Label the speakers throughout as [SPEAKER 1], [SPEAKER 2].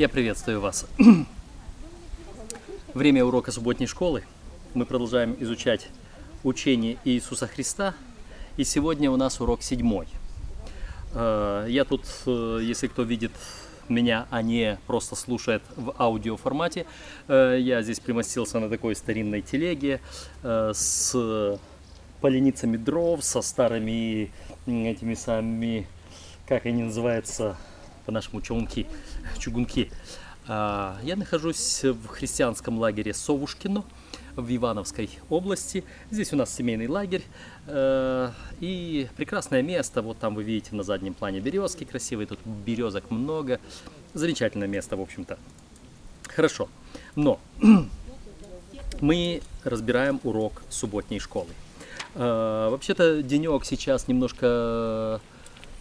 [SPEAKER 1] Я приветствую вас. Время урока субботней школы. Мы продолжаем изучать учение Иисуса Христа. И сегодня у нас урок седьмой. Э, я тут, э, если кто видит меня, а не просто слушает в аудиоформате, э, я здесь примостился на такой старинной телеге с поленицами дров, со старыми этими самыми, как они называются, по-нашему чугунки, чугунки. А, я нахожусь в христианском лагере Совушкино в Ивановской области. Здесь у нас семейный лагерь э, и прекрасное место. Вот там вы видите на заднем плане березки красивые, тут березок много. Замечательное место, в общем-то. Хорошо, но мы разбираем урок субботней школы. Э, вообще-то денек сейчас немножко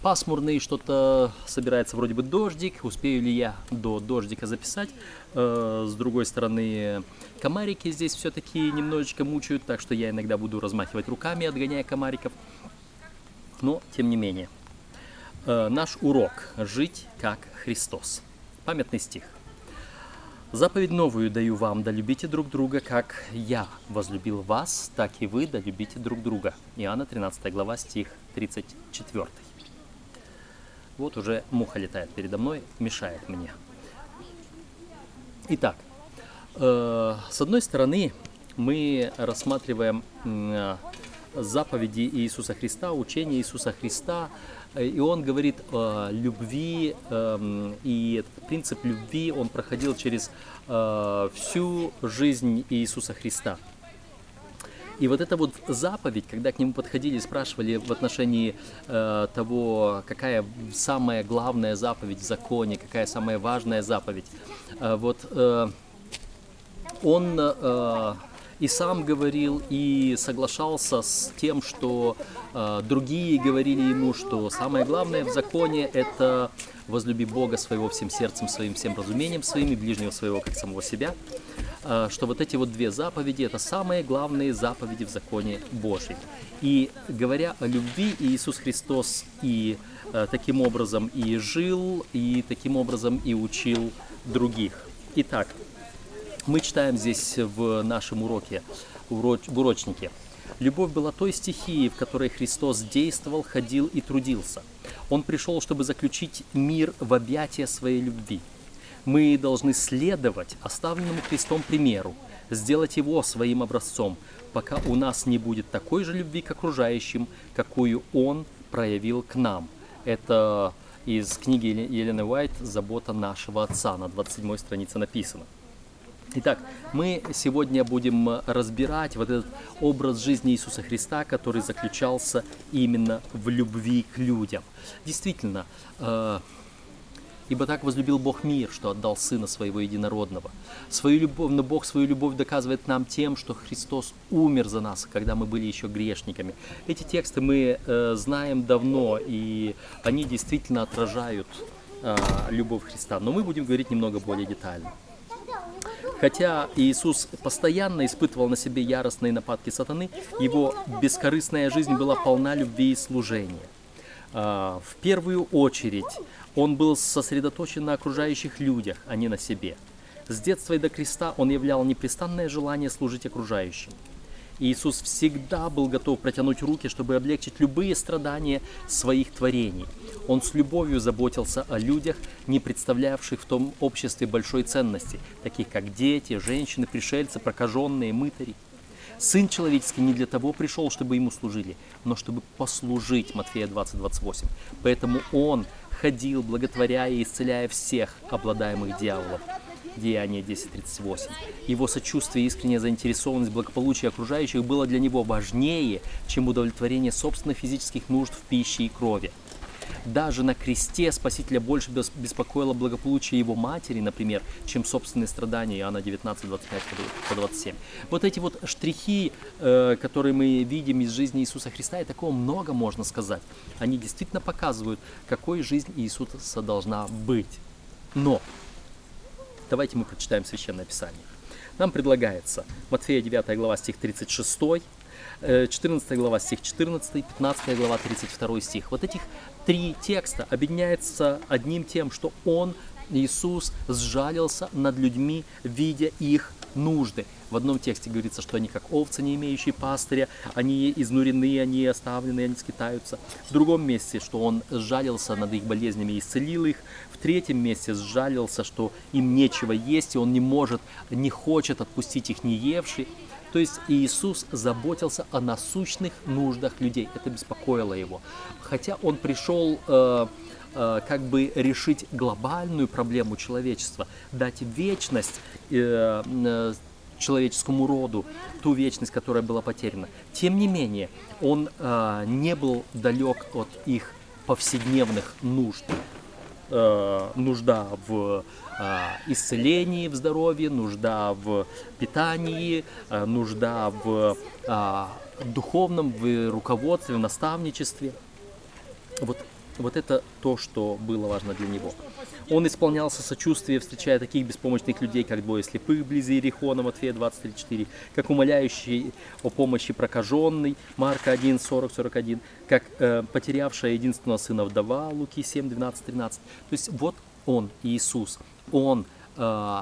[SPEAKER 1] пасмурный, что-то собирается вроде бы дождик. Успею ли я до дождика записать? Э, с другой стороны, комарики здесь все-таки немножечко мучают, так что я иногда буду размахивать руками, отгоняя комариков. Но, тем не менее, э, наш урок «Жить как Христос». Памятный стих. Заповедь новую даю вам, да любите друг друга, как я возлюбил вас, так и вы да любите друг друга. Иоанна 13 глава, стих 34. Вот уже муха летает передо мной, мешает мне. Итак, э, с одной стороны, мы рассматриваем э, заповеди Иисуса Христа, учение Иисуса Христа, э, и он говорит о любви, э, и этот принцип любви, он проходил через всю жизнь Иисуса Христа. И вот эта вот заповедь, когда к нему подходили и спрашивали в отношении э, того, какая самая главная заповедь в законе, какая самая важная заповедь, э, вот э, он э, и сам говорил, и соглашался с тем, что э, другие говорили ему, что самое главное в законе это возлюби Бога своего всем сердцем своим, всем разумением своим и ближнего своего как самого себя. Э, что вот эти вот две заповеди – это самые главные заповеди в законе Божьем. И говоря о любви, Иисус Христос и э, таким образом и жил, и таким образом и учил других. Итак, мы читаем здесь в нашем уроке, в урочнике. Любовь была той стихией, в которой Христос действовал, ходил и трудился. Он пришел, чтобы заключить мир в объятия своей любви – мы должны следовать оставленному Христом примеру, сделать его своим образцом, пока у нас не будет такой же любви к окружающим, какую Он проявил к нам. Это из книги Елены Уайт «Забота нашего Отца» на 27 странице написано. Итак, мы сегодня будем разбирать вот этот образ жизни Иисуса Христа, который заключался именно в любви к людям. Действительно, э, Ибо так возлюбил Бог мир, что отдал Сына Своего Единородного. Свою любовь, но Бог свою любовь доказывает нам тем, что Христос умер за нас, когда мы были еще грешниками. Эти тексты мы э, знаем давно, и они действительно отражают э, любовь Христа. Но мы будем говорить немного более детально. Хотя Иисус постоянно испытывал на себе яростные нападки сатаны, его бескорыстная жизнь была полна любви и служения. А, в первую очередь он был сосредоточен на окружающих людях, а не на себе. С детства и до креста он являл непрестанное желание служить окружающим. Иисус всегда был готов протянуть руки, чтобы облегчить любые страдания своих творений. Он с любовью заботился о людях, не представлявших в том обществе большой ценности, таких как дети, женщины, пришельцы, прокаженные, мытари – Сын человеческий не для того пришел, чтобы ему служили, но чтобы послужить, Матфея 20, 28. Поэтому он ходил, благотворяя и исцеляя всех обладаемых дьяволов. Деяние 10.38. Его сочувствие и искренняя заинтересованность в благополучии окружающих было для него важнее, чем удовлетворение собственных физических нужд в пище и крови. Даже на кресте Спасителя больше беспокоило благополучие его матери, например, чем собственные страдания Иоанна 19, 25 по 27. Вот эти вот штрихи, э, которые мы видим из жизни Иисуса Христа, и такого много можно сказать. Они действительно показывают, какой жизнь Иисуса должна быть. Но давайте мы прочитаем Священное Писание. Нам предлагается Матфея 9 глава стих 36, 14 э, глава стих 14, 15 глава 32 стих. Вот этих три текста объединяются одним тем, что он Иисус сжалился над людьми, видя их нужды. В одном тексте говорится, что они как овцы, не имеющие пастыря, они изнурены, они оставлены, они скитаются. В другом месте, что он сжалился над их болезнями и исцелил их. В третьем месте сжалился, что им нечего есть, и он не может, не хочет отпустить их не евший. То есть Иисус заботился о насущных нуждах людей. Это беспокоило его. Хотя он пришел э, э, как бы решить глобальную проблему человечества, дать вечность э, э, человеческому роду, ту вечность, которая была потеряна. Тем не менее, он не был далек от их повседневных нужд. Нужда в исцелении, в здоровье, нужда в питании, нужда в духовном, в руководстве, в наставничестве. Вот, вот это то, что было важно для него. Он исполнялся сочувствие, встречая таких беспомощных людей, как двое слепых вблизи Иерихона, Матфея 23.4, как умоляющий о помощи прокаженный, Марка 1, 40, 41, как э, потерявшая единственного сына вдова, Луки 7, 12, 13. То есть вот он, Иисус, он э,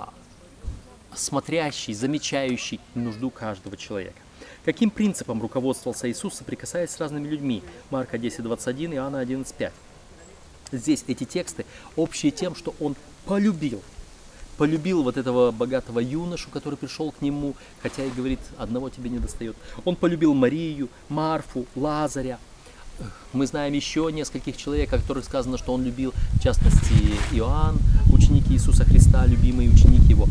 [SPEAKER 1] смотрящий, замечающий нужду каждого человека. Каким принципом руководствовался Иисус, соприкасаясь с разными людьми? Марка 10, 21, Иоанна 11, 5. Здесь эти тексты общие тем, что он полюбил. Полюбил вот этого богатого юношу, который пришел к нему, хотя и говорит, одного тебе не достает. Он полюбил Марию, Марфу, Лазаря. Мы знаем еще нескольких человек, о которых сказано, что он любил, в частности, Иоанн, ученики Иисуса Христа, любимые ученики его.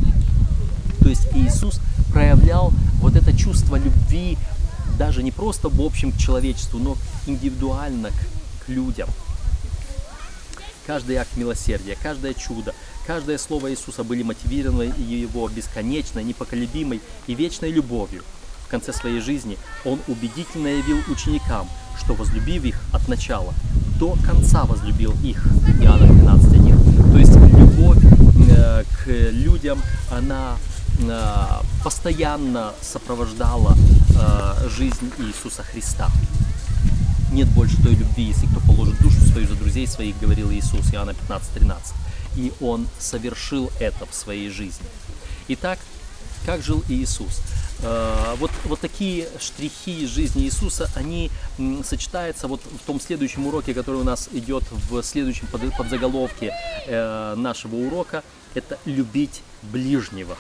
[SPEAKER 1] То есть Иисус проявлял вот это чувство любви даже не просто в общем к человечеству, но индивидуально к, к людям – Каждый акт милосердия, каждое чудо, каждое слово Иисуса были мотивированы его бесконечной, непоколебимой и вечной любовью. В конце своей жизни он убедительно явил ученикам, что возлюбив их от начала, до конца возлюбил их. Иоанна 12.1. То есть любовь э, к людям, она э, постоянно сопровождала э, жизнь Иисуса Христа нет больше той любви, если кто положит душу свою за друзей своих, говорил Иисус, Иоанна 15:13. И Он совершил это в своей жизни. Итак, как жил Иисус? Э, вот, вот такие штрихи жизни Иисуса, они сочетаются вот в том следующем уроке, который у нас идет в следующем подзаголовке э, нашего урока. Это любить ближнего.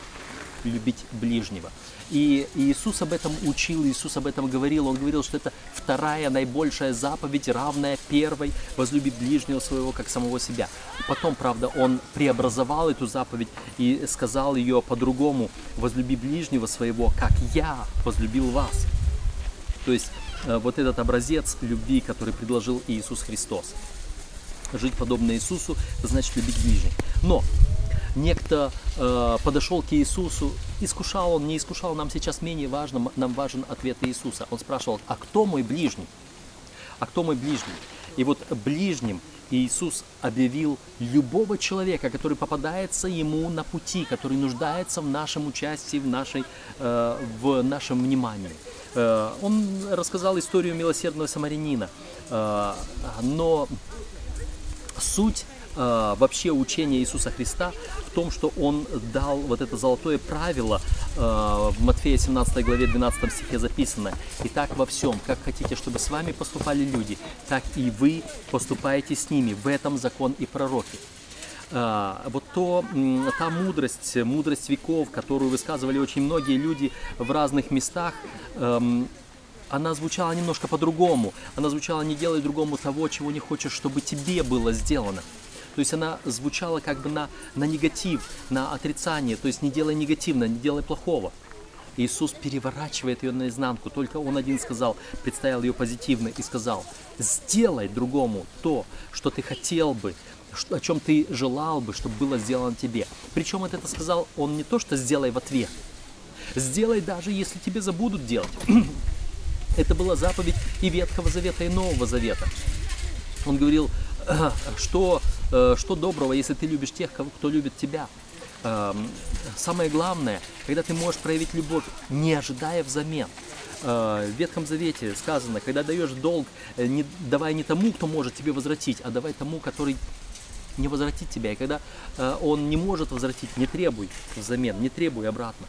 [SPEAKER 1] Любить ближнего. И Иисус об этом учил, Иисус об этом говорил. Он говорил, что это вторая наибольшая заповедь, равная первой, возлюби ближнего своего, как самого себя. Потом, правда, он преобразовал эту заповедь и сказал ее по-другому, возлюби ближнего своего, как я возлюбил вас. То есть э, вот этот образец любви, который предложил Иисус Христос. Жить подобно Иисусу, значит любить ближних. Но некто э, подошел к Иисусу, искушал он, не искушал, нам сейчас менее важно, нам важен ответ Иисуса. Он спрашивал, а кто мой ближний? А кто мой ближний? И вот ближним Иисус объявил любого человека, который попадается ему на пути, который нуждается в нашем участии, в, нашей, э, в нашем внимании. Э, он рассказал историю милосердного самарянина, э, но суть вообще учение Иисуса Христа в том, что Он дал вот это золотое правило, э, в Матфея 17 главе 12 стихе записано. «Итак во всем, как хотите, чтобы с вами поступали люди, так и вы поступаете с ними. В этом закон и пророки». А, вот то, та мудрость, мудрость веков, которую высказывали очень многие люди в разных местах, эм, она звучала немножко по-другому. Она звучала не делай другому того, чего не хочешь, чтобы тебе было сделано. То есть она звучала как бы на, на негатив, на отрицание, то есть не делай негативно, не делай плохого. Иисус переворачивает ее наизнанку. Только Он один сказал, представил ее позитивно и сказал, сделай другому то, что ты хотел бы, о чем ты желал бы, чтобы было сделано тебе. Причем это сказал Он не то, что сделай в ответ. Сделай даже, если тебе забудут делать. Это была заповедь и Ветхого Завета, и Нового Завета. Он говорил, что, что доброго, если ты любишь тех, кто любит тебя. Эм, самое главное, когда ты можешь проявить любовь, не ожидая взамен. Э, в Ветхом Завете сказано, когда даешь долг, э, не, давай не тому, кто может тебе возвратить, а давай тому, который не возвратит тебя. И когда э, Он не может возвратить, не требуй взамен, не требуй обратно.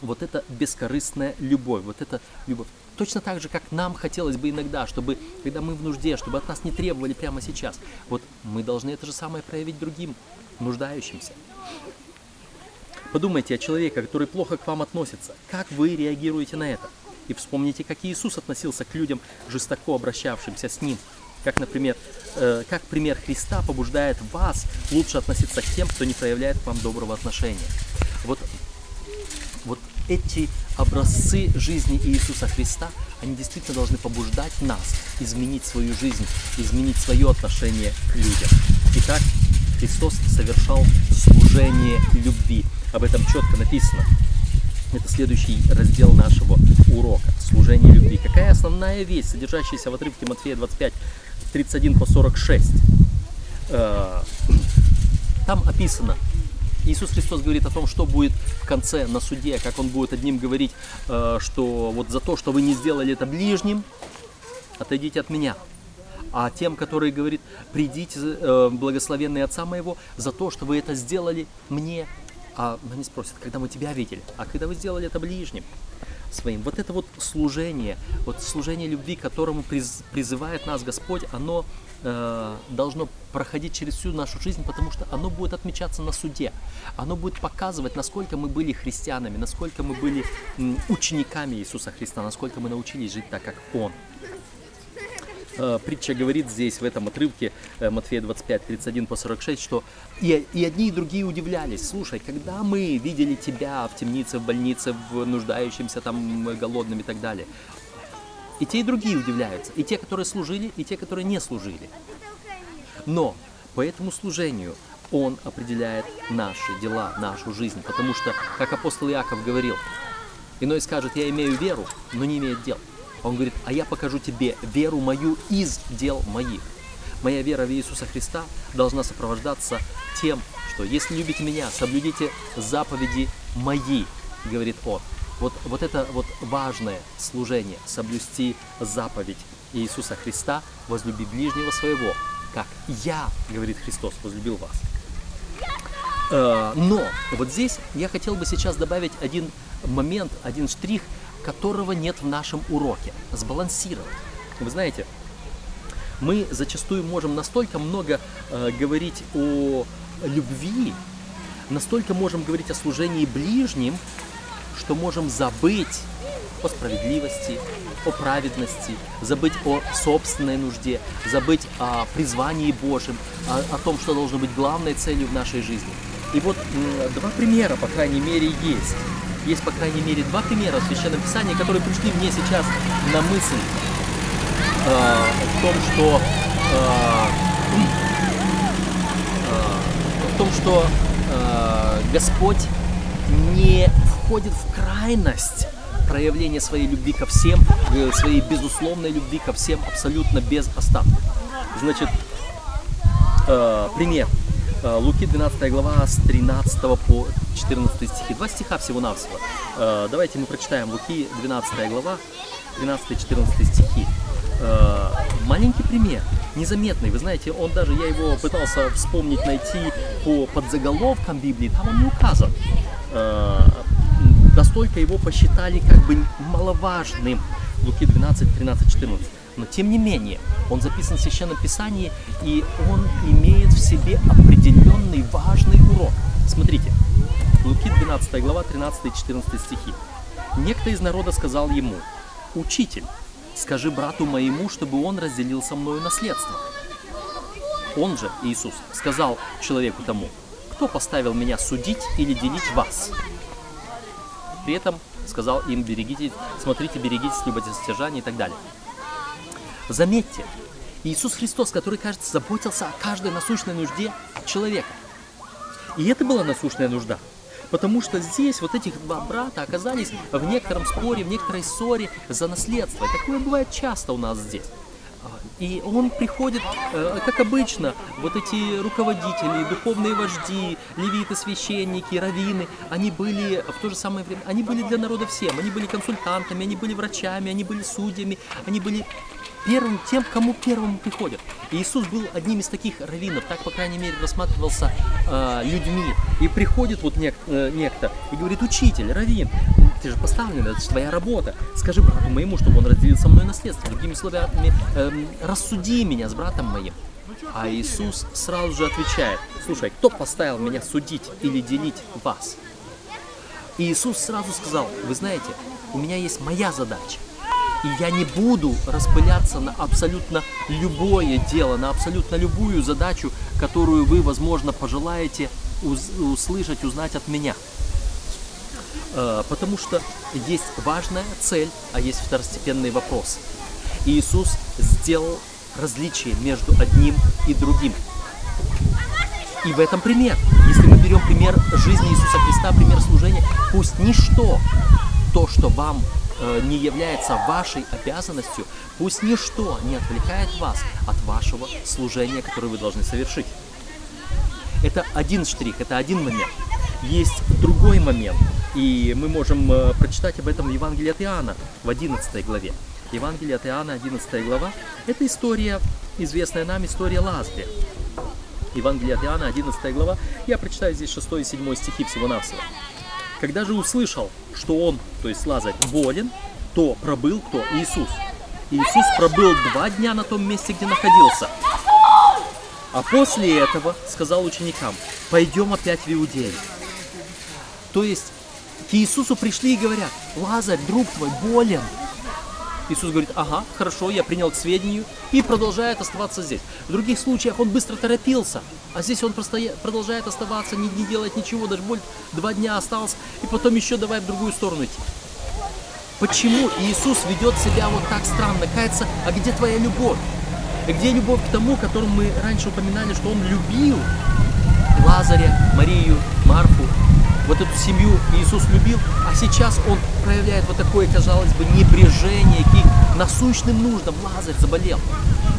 [SPEAKER 1] Вот это бескорыстная любовь, вот это любовь. Точно так же, как нам хотелось бы иногда, чтобы, когда мы в нужде, чтобы от нас не требовали прямо сейчас. Вот мы должны это же самое проявить другим, нуждающимся. Подумайте о человеке, который плохо к вам относится. Как вы реагируете на это? И вспомните, как Иисус относился к людям, жестоко обращавшимся с Ним. Как, например, э, как пример Христа побуждает вас лучше относиться к тем, кто не проявляет к вам доброго отношения. Вот, вот эти образцы жизни Иисуса Христа, они действительно должны побуждать нас изменить свою жизнь, изменить свое отношение к людям. Итак, Христос совершал служение любви. Об этом четко написано. Это следующий раздел нашего урока – служение любви. Какая основная вещь, содержащаяся в отрывке Матфея 25, 31 по 46? Э, там описано, Иисус Христос говорит о том, что будет в конце на суде, как Он будет одним говорить, э, что вот за то, что вы не сделали это ближним, отойдите от меня. А тем, который говорит, придите, э, благословенный Отца моего, за то, что вы это сделали мне, а они спросят, когда мы тебя видели, а когда вы сделали это ближним своим. Вот это вот служение, вот служение любви, к которому приз, призывает нас Господь, оно э, должно проходить через всю нашу жизнь, потому что оно будет отмечаться на суде. Оно будет показывать, насколько мы были христианами, насколько мы были учениками Иисуса Христа, насколько мы научились жить так, как Он. Э, притча говорит здесь, в этом отрывке э, Матфея 25, 31 по 46, что и, и одни, и другие удивлялись. Слушай, когда мы видели тебя в темнице, в больнице, в нуждающемся там, голодным и так далее, и те, и другие удивляются. И те, которые служили, и те, которые не служили. Но по этому служению Он определяет наши дела, нашу жизнь. Потому что, как апостол Иаков говорил, иной скажет, я имею веру, но не имеет дел. Он говорит, а я покажу тебе веру мою из дел моих. Моя вера в Иисуса Христа должна сопровождаться тем, что если любите меня, соблюдите заповеди мои, говорит Он. Вот, вот это вот важное служение, соблюсти заповедь Иисуса Христа, возлюби ближнего своего, как я, говорит Христос, возлюбил вас. Э, но вот здесь я хотел бы сейчас добавить один момент, один штрих, которого нет в нашем уроке. Сбалансировать. Вы знаете, мы зачастую можем настолько много э, говорить о любви, настолько можем говорить о служении ближним, что можем забыть о справедливости, о праведности, забыть о собственной нужде, забыть о призвании Божьем, о, о том, что должно быть главной целью в нашей жизни. И вот два примера, по крайней мере, есть есть, по крайней мере, два примера в Священном Писании, которые пришли мне сейчас на мысль э, в том, что э, э, в том, что э, Господь не входит в крайность проявления своей любви ко всем, э, своей безусловной любви ко всем абсолютно без остатка. Значит, э, пример. Э, Луки 12 глава с 13 по 14 стихи. Два стиха всего-навсего. Давайте мы прочитаем Луки 12 глава, 13-14 стихи. Маленький пример, незаметный. Вы знаете, он даже, я его пытался вспомнить, найти по подзаголовкам Библии, там он не указан. Настолько его посчитали как бы маловажным. Луки 12, 13, 14 но тем не менее он записан в Священном Писании, и он имеет в себе определенный важный урок. Смотрите, Луки 12 глава 13-14 стихи. Некто из народа сказал ему, «Учитель, скажи брату моему, чтобы он разделил со мною наследство». Он же, Иисус, сказал человеку тому, «Кто поставил меня судить или делить вас?» При этом сказал им, берегите, смотрите, берегитесь любодостяжания и так далее. Заметьте, Иисус Христос, который, кажется, заботился о каждой насущной нужде человека. И это была насущная нужда. Потому что здесь вот этих два брата оказались в некотором споре, в некоторой ссоре за наследство. И такое бывает часто у нас здесь. И он приходит, э, как обычно, вот эти руководители, духовные вожди, левиты, священники, раввины, они были в то же самое время, они были для народа всем, они были консультантами, они были врачами, они были судьями, они были первым тем, кому первым приходят. И Иисус был одним из таких раввинов, так, по крайней мере, рассматривался э, людьми. И приходит вот нек, э, некто и говорит, учитель, раввин, ты же поставлен, это же твоя работа. Скажи брату моему, чтобы он разделил со мной наследство. Другими словами, э, рассуди меня с братом моим. А Иисус сразу же отвечает, слушай, кто поставил меня судить или делить вас? И Иисус сразу сказал, вы знаете, у меня есть моя задача. И я не буду распыляться на абсолютно любое дело, на абсолютно любую задачу, которую вы, возможно, пожелаете услышать, узнать от меня. Э, потому что есть важная цель, а есть второстепенный вопрос. И Иисус сделал различие между одним и другим. И в этом пример. Если мы берем пример жизни Иисуса Христа, пример служения, пусть ничто, то, что вам э, не является вашей обязанностью, пусть ничто не отвлекает вас от вашего служения, которое вы должны совершить. Это один штрих, это один момент. Есть другой момент, и мы можем э, прочитать об этом в Евангелии от Иоанна в 11 главе. Евангелие от Иоанна, 11 глава, это история, известная нам история Лазаря. Евангелие от Иоанна, 11 глава, я прочитаю здесь 6 и 7 стихи всего-навсего. Когда же услышал, что он, то есть Лазарь, болен, то пробыл кто? Иисус. Иисус пробыл два дня на том месте, где находился. А после этого сказал ученикам, пойдем опять в Иудею. То есть к Иисусу пришли и говорят, Лазарь, друг твой, болен. Иисус говорит, ага, хорошо, я принял к сведению и продолжает оставаться здесь. В других случаях он быстро торопился, а здесь он просто продолжает оставаться, не, не делать ничего, даже боль два дня остался, и потом еще давай в другую сторону идти. Почему Иисус ведет себя вот так странно? Кается, а где твоя любовь? Где любовь к тому, которому мы раньше упоминали, что он любил Лазаря, Марию, Марфу, вот эту семью Иисус любил, а сейчас Он проявляет вот такое, казалось бы, небрежение к насущным нуждам. Лазарь заболел,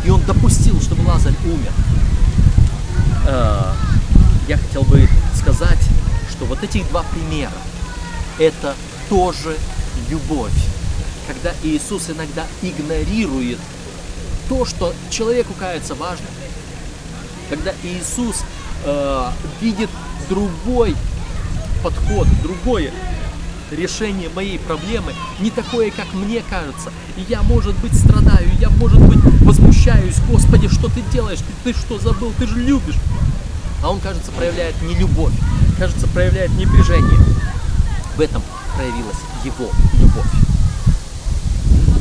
[SPEAKER 1] и Он допустил, чтобы Лазарь умер. А, я хотел бы сказать, что вот этих два примера – это тоже любовь. Когда Иисус иногда игнорирует то, что человеку кается важным, когда Иисус э, видит другой подход, другое решение моей проблемы, не такое, как мне кажется. И я, может быть, страдаю, я, может быть, возмущаюсь, Господи, что ты делаешь? Ты, ты что забыл? Ты же любишь. А он, кажется, проявляет не любовь, кажется, проявляет непряжение. В этом проявилась его любовь.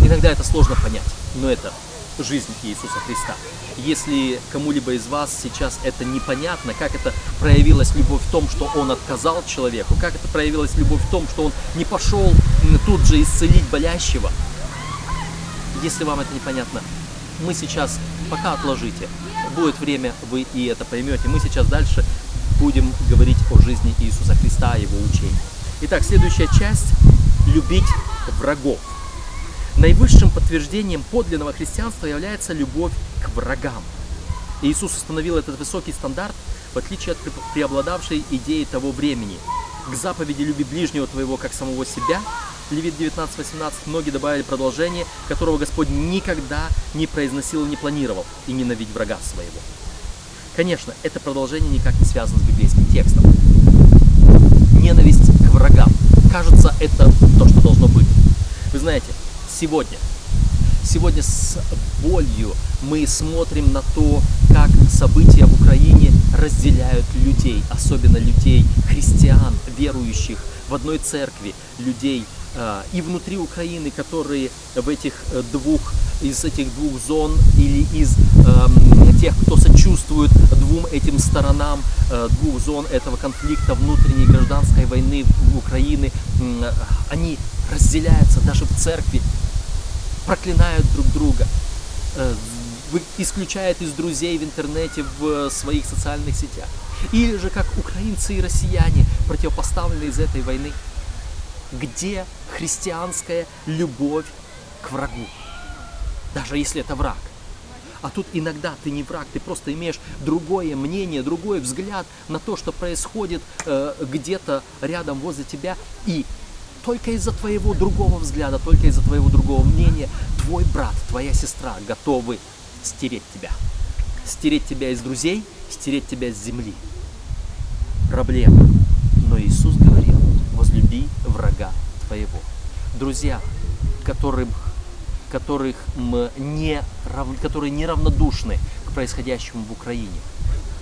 [SPEAKER 1] Иногда это сложно понять, но это жизнь Иисуса Христа. Если кому-либо из вас сейчас это непонятно, как это проявилась любовь в том, что он отказал человеку, как это проявилась любовь в том, что он не пошел тут же исцелить болящего, если вам это непонятно, мы сейчас пока отложите. Будет время, вы и это поймете. Мы сейчас дальше будем говорить о жизни Иисуса Христа, его учении. Итак, следующая часть – любить врагов. Наивысшим подтверждением подлинного христианства является любовь к врагам. Иисус установил этот высокий стандарт, в отличие от преобладавшей идеи того времени. К заповеди «люби ближнего твоего, как самого себя» Левит 19.18 многие добавили продолжение, которого Господь никогда не произносил и не планировал, и ненавидь врага своего. Конечно, это продолжение никак не связано с библейским текстом. Ненависть к врагам. Кажется, это то, что должно быть. Вы знаете, сегодня. Сегодня с болью мы смотрим на то, как события в Украине разделяют людей, особенно людей, христиан, верующих в одной церкви, людей э, и внутри Украины, которые в этих э, двух, из этих двух зон или из э, тех, кто сочувствует двум этим сторонам э, двух зон этого конфликта внутренней гражданской войны в Украине, э, они разделяются даже в церкви проклинают друг друга, э, исключают из друзей в интернете, в своих социальных сетях. Или же как украинцы и россияне противопоставлены из этой войны. Где христианская любовь к врагу? Даже если это враг. А тут иногда ты не враг, ты просто имеешь другое мнение, другой взгляд на то, что происходит э, где-то рядом возле тебя, и только из-за твоего другого взгляда, только из-за твоего другого мнения, твой брат, твоя сестра готовы стереть тебя. Стереть тебя из друзей, стереть тебя с земли. Проблема. Но Иисус говорил, возлюби врага твоего. Друзья, которых, которых не, которые неравнодушны к происходящему в Украине.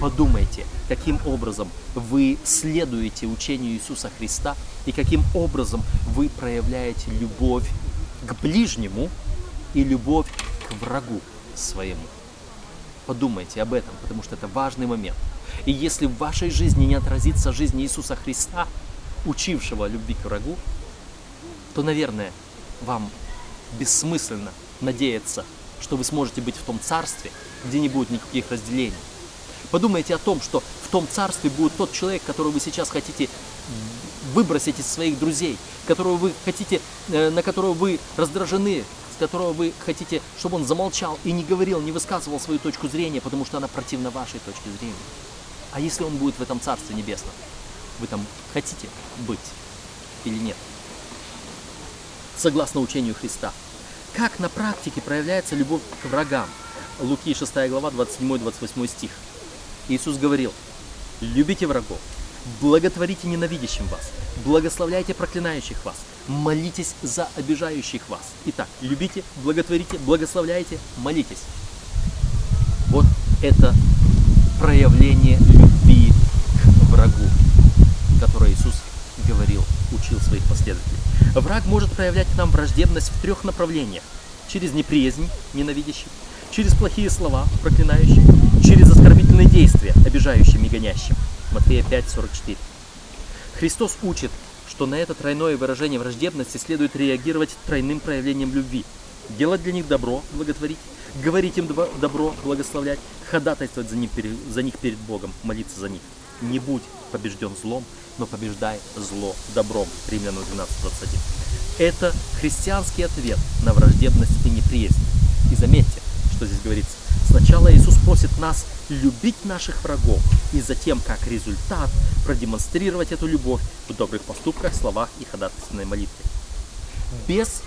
[SPEAKER 1] Подумайте, каким образом вы следуете учению Иисуса Христа и каким образом вы проявляете любовь к ближнему и любовь к врагу своему. Подумайте об этом, потому что это важный момент. И если в вашей жизни не отразится жизнь Иисуса Христа, учившего любви к врагу, то, наверное, вам бессмысленно надеяться, что вы сможете быть в том царстве, где не будет никаких разделений. Подумайте о том, что в том царстве будет тот человек, которого вы сейчас хотите выбросить из своих друзей, которого вы хотите, э, на которого вы раздражены, с которого вы хотите, чтобы он замолчал и не говорил, не высказывал свою точку зрения, потому что она противна вашей точке зрения. А если он будет в этом Царстве Небесном, вы там хотите быть или нет? Согласно учению Христа. Как на практике проявляется любовь к врагам? Луки 6 глава 27-28 стих. Иисус говорил, любите врагов, благотворите ненавидящим вас, благословляйте проклинающих вас, молитесь за обижающих вас. Итак, любите, благотворите, благословляйте, молитесь. Вот это проявление любви к врагу, которое Иисус говорил, учил своих последователей. Враг может проявлять к нам враждебность в трех направлениях. Через неприязнь, ненавидящих, через плохие слова, проклинающие, через оскорбительные действия, обижающим и гонящим. Матфея 5:44. Христос учит, что на это тройное выражение враждебности следует реагировать тройным проявлением любви. Делать для них добро, благотворить, говорить им добро, благословлять, ходатайствовать за них, за них перед Богом, молиться за них. Не будь побежден злом, но побеждай зло добром. Римлянам 12.21. Это христианский ответ на враждебность и неприязнь. И заметьте, что здесь говорится. Сначала Иисус просит нас любить наших врагов, и затем, как результат, продемонстрировать эту любовь в добрых поступках, словах и ходатайственной молитве. Без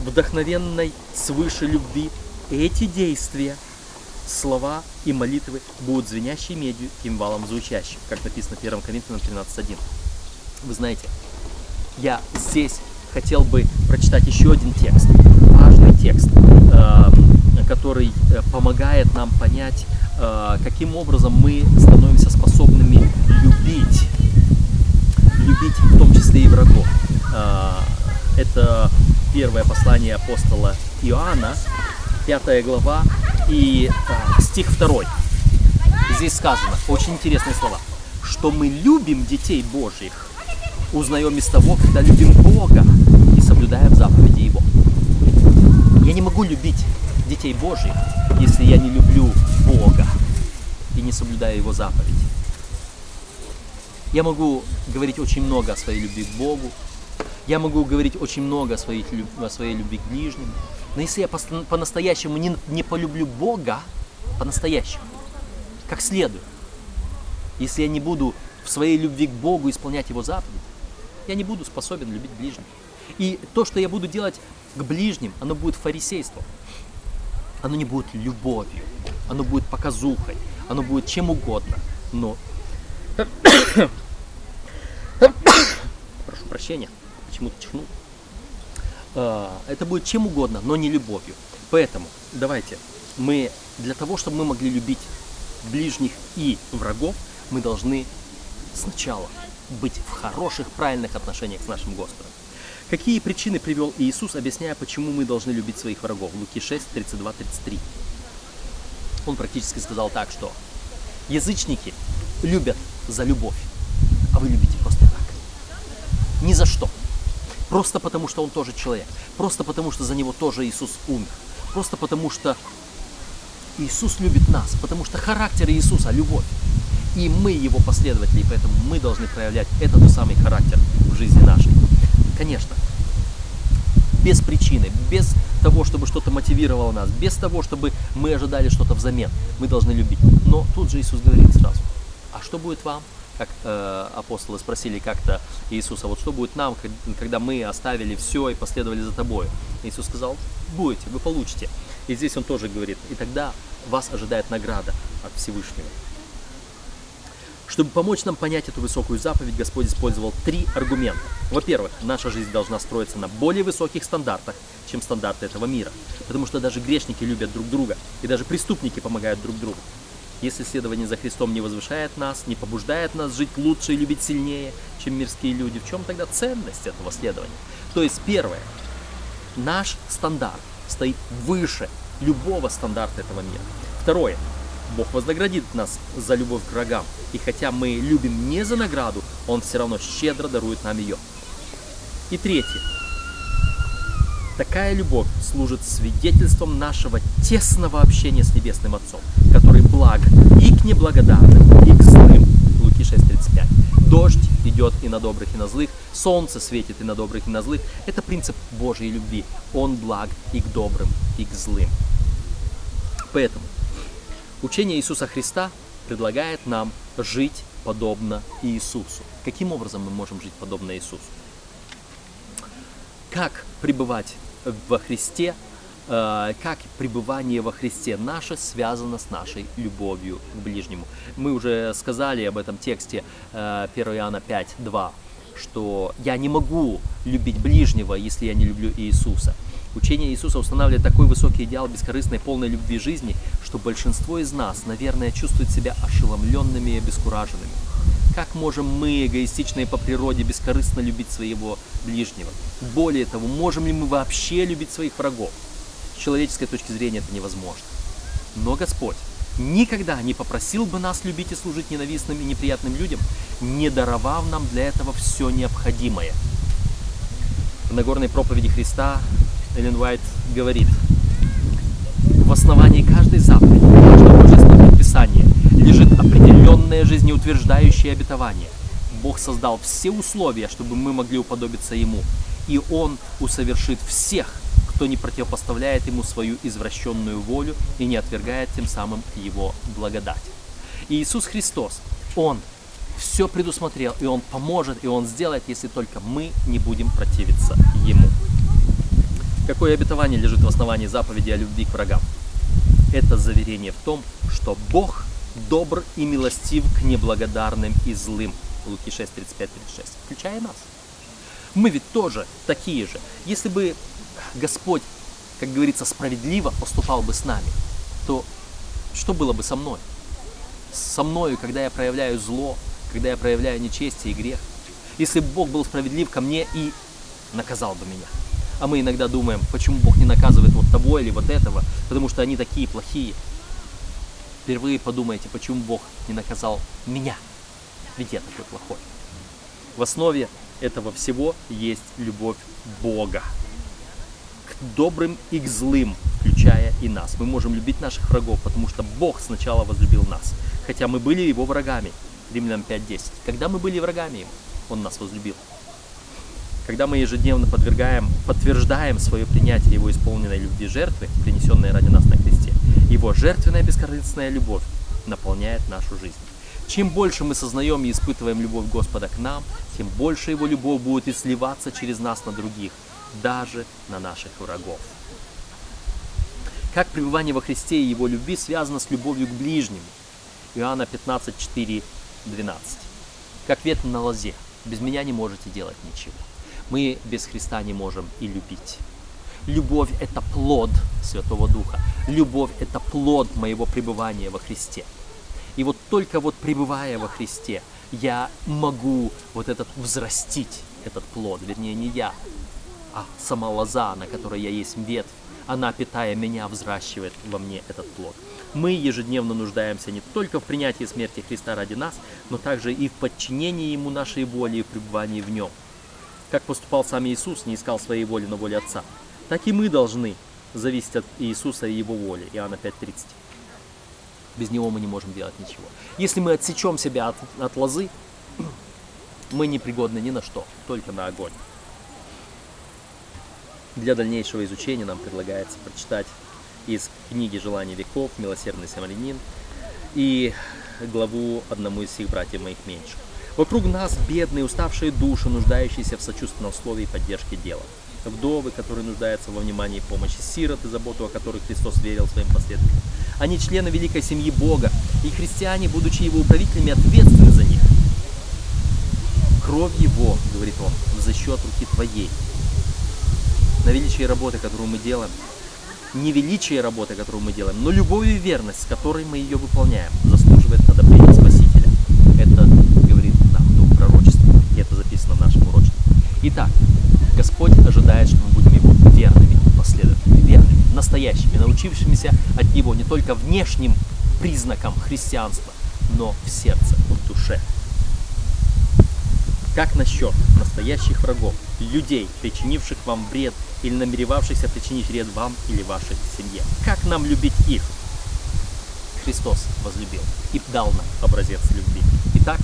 [SPEAKER 1] вдохновенной свыше любви эти действия, слова и молитвы будут звенящей медью, кимвалом звучащим, как написано в 1 Коринфянам 13.1. Вы знаете, я здесь хотел бы прочитать еще один текст, важный текст, эм, который э, помогает нам понять, э, каким образом мы становимся способными любить, любить в том числе и врагов. Э, это первое послание апостола Иоанна, 5 глава и стих 2. Здесь сказано, очень интересные слова, что мы любим детей Божьих, узнаем из того, когда любим Бога и соблюдаем заповеди Его. Я не могу любить детей Божьих, если я не люблю Бога и не соблюдаю Его заповеди. Я могу говорить очень много о своей любви к Богу, я могу говорить очень много о своей, о своей любви к ближним, но если я по-настоящему не, не полюблю Бога, по-настоящему, как следует, если я не буду в своей любви к Богу исполнять Его заповеди, я не буду способен любить ближних. И то, что я буду делать к ближним, оно будет фарисейством. Оно не будет любовью, оно будет показухой, оно будет чем угодно, но... Прошу прощения, почему-то чихнул. А, это будет чем угодно, но не любовью. Поэтому давайте мы для того, чтобы мы могли любить ближних и врагов, мы должны сначала быть в хороших, правильных отношениях с нашим Господом. Какие причины привел Иисус, объясняя, почему мы должны любить своих врагов? Луки 6, 32, 33. Он практически сказал так, что язычники любят за любовь, а вы любите просто так. Ни за что. Просто потому, что он тоже человек. Просто потому, что за него тоже Иисус умер. Просто потому, что Иисус любит нас. Потому что характер Иисуса – любовь. И мы его последователи, поэтому мы должны проявлять этот самый характер в жизни нашей. Конечно, без причины, без того, чтобы что-то мотивировало нас, без того, чтобы мы ожидали что-то взамен, мы должны любить. Но тут же Иисус говорит сразу, а что будет вам, как э, апостолы спросили как-то Иисуса, вот что будет нам, когда мы оставили все и последовали за тобой? Иисус сказал, будете, вы получите. И здесь он тоже говорит, и тогда вас ожидает награда от Всевышнего. Чтобы помочь нам понять эту высокую заповедь, Господь использовал три аргумента. Во-первых, наша жизнь должна строиться на более высоких стандартах, чем стандарты этого мира. Потому что даже грешники любят друг друга, и даже преступники помогают друг другу. Если следование за Христом не возвышает нас, не побуждает нас жить лучше и любить сильнее, чем мирские люди, в чем тогда ценность этого следования? То есть первое, наш стандарт стоит выше любого стандарта этого мира. Второе, Бог вознаградит нас за любовь к врагам. И хотя мы любим не за награду, Он все равно щедро дарует нам ее. И третье. Такая любовь служит свидетельством нашего тесного общения с Небесным Отцом, который благ и к неблагодарным, и к злым. Луки 6.35. Дождь идет и на добрых, и на злых, солнце светит и на добрых, и на злых. Это принцип Божьей любви. Он благ и к добрым, и к злым. Поэтому Учение Иисуса Христа предлагает нам жить подобно Иисусу. Каким образом мы можем жить подобно Иисусу? Как пребывать во Христе, э, как пребывание во Христе наше связано с нашей любовью к ближнему. Мы уже сказали об этом тексте 1 э, Иоанна 5, 2, что я не могу любить ближнего, если я не люблю Иисуса. Учение Иисуса устанавливает такой высокий идеал бескорыстной полной любви жизни, что большинство из нас, наверное, чувствует себя ошеломленными и обескураженными. Как можем мы, эгоистичные по природе, бескорыстно любить своего ближнего? Более того, можем ли мы вообще любить своих врагов? С человеческой точки зрения это невозможно. Но Господь никогда не попросил бы нас любить и служить ненавистным и неприятным людям, не даровав нам для этого все необходимое. В Нагорной проповеди Христа Эллен Уайт говорит, в основании каждой заповеди, каждого божественного предписания лежит определенное жизнеутверждающее обетование. Бог создал все условия, чтобы мы могли уподобиться Ему, и Он усовершит всех, кто не противопоставляет Ему свою извращенную волю и не отвергает тем самым Его благодать. И Иисус Христос, Он все предусмотрел, и Он поможет, и Он сделает, если только мы не будем противиться Ему. Какое обетование лежит в основании заповеди о любви к врагам? Это заверение в том, что Бог добр и милостив к неблагодарным и злым. Луки 6, 35, 36. Включая нас. Мы ведь тоже такие же. Если бы Господь, как говорится, справедливо поступал бы с нами, то что было бы со мной? Со мною, когда я проявляю зло, когда я проявляю нечестие и грех. Если бы Бог был справедлив ко мне и наказал бы меня. А мы иногда думаем, почему Бог не наказывает вот того или вот этого, потому что они такие плохие. Впервые подумайте, почему Бог не наказал меня, ведь я такой плохой. В основе этого всего есть любовь Бога к добрым и к злым, включая и нас. Мы можем любить наших врагов, потому что Бог сначала возлюбил нас, хотя мы были его врагами. Римлянам 5.10. Когда мы были врагами ему, он нас возлюбил. Когда мы ежедневно подвергаем, подтверждаем свое принятие Его исполненной любви жертвы, принесенной ради нас на кресте, Его жертвенная бескорыстная любовь наполняет нашу жизнь. Чем больше мы сознаем и испытываем любовь Господа к нам, тем больше Его любовь будет и сливаться через нас на других, даже на наших врагов. Как пребывание во Христе и Его любви связано с любовью к ближнему? Иоанна 15, 4, 12. Как ветвь на лозе, без меня не можете делать ничего мы без Христа не можем и любить. Любовь – это плод Святого Духа. Любовь – это плод моего пребывания во Христе. И вот только вот пребывая во Христе, я могу вот этот взрастить, этот плод, вернее не я, а сама лоза, на которой я есть ветвь, она, питая меня, взращивает во мне этот плод. Мы ежедневно нуждаемся не только в принятии смерти Христа ради нас, но также и в подчинении Ему нашей воли и пребывании в Нем – как поступал сам Иисус, не искал своей воли, но воли Отца, так и мы должны зависеть от Иисуса и Его воли. Иоанна 5.30. Без Него мы не можем делать ничего. Если мы отсечем себя от, от лозы, мы не пригодны ни на что, только на огонь. Для дальнейшего изучения нам предлагается прочитать из книги «Желание веков» «Милосердный самарянин» и главу одному из всех братьев моих меньших. Вокруг нас бедные, уставшие души, нуждающиеся в сочувственном слове и поддержке дела. Вдовы, которые нуждаются во внимании и помощи, сироты, заботу о которых Христос верил своим последователям. Они члены великой семьи Бога, и христиане, будучи его управителями, ответственны за них. Кровь его, говорит он, за счет руки твоей. На величие работы, которую мы делаем, не величие работы, которую мы делаем, но любовь и верность, с которой мы ее выполняем, заслуживает одобрения Спасителя. Это говорит нам Дух пророчества, записано в нашем урочнике. Итак, Господь ожидает, что мы будем Его верными последователями, верными, настоящими, научившимися от Него не только внешним признакам христианства, но в сердце, в душе. Как насчет настоящих врагов, людей, причинивших вам вред или намеревавшихся причинить вред вам или вашей семье? Как нам любить их? Христос возлюбил и дал нам образец любви. Итак,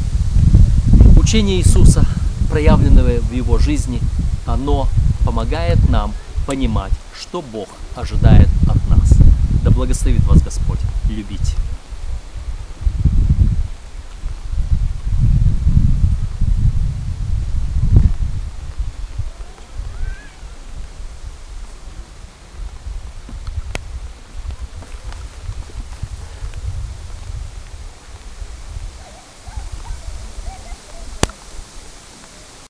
[SPEAKER 1] учение Иисуса, проявленное в Его жизни, оно помогает нам понимать, что Бог ожидает от нас. Да благословит вас Господь любить.